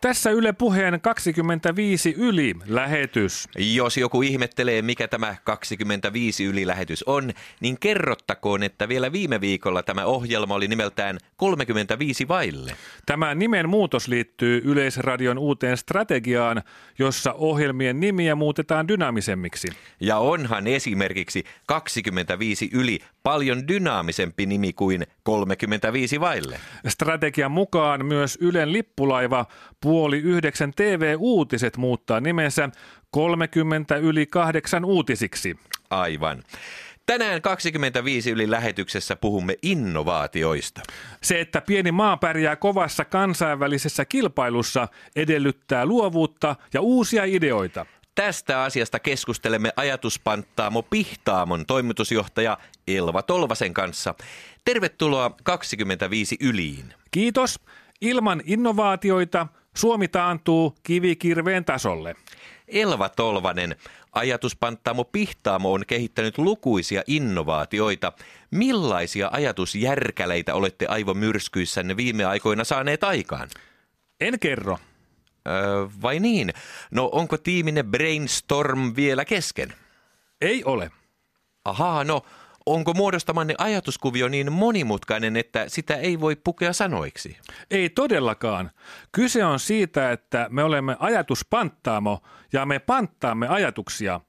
Tässä Yle Puheen 25 yli lähetys. Jos joku ihmettelee, mikä tämä 25 yli lähetys on, niin kerrottakoon, että vielä viime viikolla tämä ohjelma oli nimeltään 35 vaille. Tämä nimen muutos liittyy Yleisradion uuteen strategiaan, jossa ohjelmien nimiä muutetaan dynaamisemmiksi. Ja onhan esimerkiksi 25 yli paljon dynaamisempi nimi kuin 35 vaille. Strategian mukaan myös Ylen lippulaiva puoli yhdeksän TV-uutiset muuttaa nimensä 30 yli kahdeksan uutisiksi. Aivan. Tänään 25 yli lähetyksessä puhumme innovaatioista. Se, että pieni maa pärjää kovassa kansainvälisessä kilpailussa, edellyttää luovuutta ja uusia ideoita. Tästä asiasta keskustelemme ajatuspanttaamo Pihtaamon toimitusjohtaja Elva Tolvasen kanssa. Tervetuloa 25 yliin. Kiitos. Ilman innovaatioita Suomi taantuu kivikirveen tasolle. Elva Tolvanen, ajatuspanttaamo Pihtaamo on kehittänyt lukuisia innovaatioita. Millaisia ajatusjärkäleitä olette aivomyrskyissänne viime aikoina saaneet aikaan? En kerro. Öö, vai niin? No onko tiiminen brainstorm vielä kesken? Ei ole. Ahaa, no onko muodostamanne ajatuskuvio niin monimutkainen, että sitä ei voi pukea sanoiksi? Ei todellakaan. Kyse on siitä, että me olemme ajatuspanttaamo ja me panttaamme ajatuksia.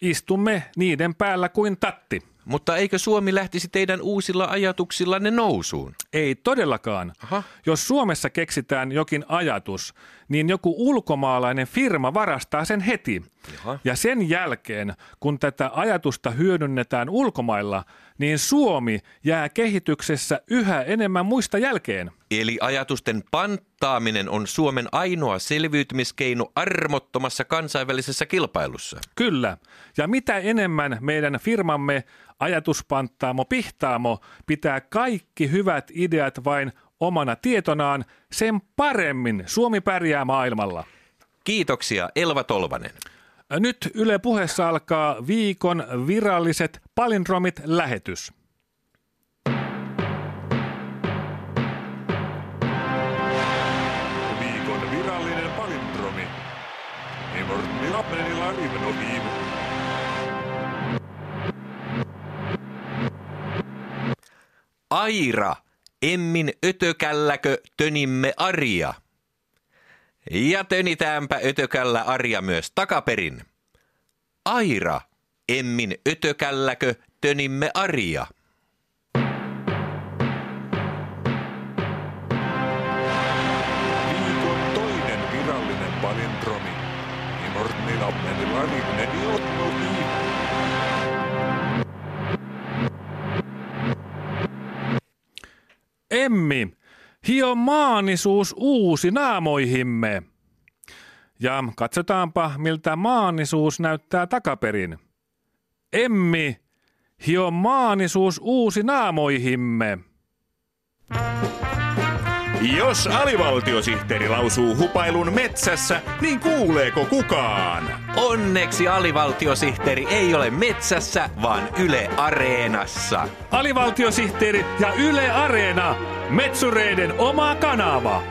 Istumme niiden päällä kuin tatti. Mutta eikö Suomi lähtisi teidän uusilla ajatuksillanne nousuun? Ei todellakaan. Aha. Jos Suomessa keksitään jokin ajatus, niin joku ulkomaalainen firma varastaa sen heti. Jaha. Ja sen jälkeen, kun tätä ajatusta hyödynnetään ulkomailla, niin Suomi jää kehityksessä yhä enemmän muista jälkeen. Eli ajatusten panttaaminen on Suomen ainoa selviytymiskeino armottomassa kansainvälisessä kilpailussa. Kyllä. Ja mitä enemmän meidän firmamme ajatuspanttaamo Pihtaamo pitää kaikki hyvät ideat vain omana tietonaan, sen paremmin Suomi pärjää maailmalla. Kiitoksia Elva Tolvanen. Nyt Yle puheessa alkaa viikon viralliset palindromit lähetys. Viikon virallinen palindromi. Nimorni Lapmenilla Ivnovim. Aira, emmin ötökälläkö tönimme Aria? Ja tönitäänpä ötökällä Arja myös takaperin. Aira, emmin ötökälläkö tönimme Aria? Viikon toinen virallinen palindromi. Otnovim. Emmi, hio maanisuus uusi naamoihimme. Ja katsotaanpa, miltä maanisuus näyttää takaperin. Emmi, hio maanisuus uusi naamoihimme. Jos alivaltiosihteeri lausuu hupailun metsässä, niin kuuleeko kukaan? Onneksi alivaltiosihteeri ei ole metsässä, vaan Yle Areenassa. Alivaltiosihteeri ja Yle Areena, Metsureiden oma kanava.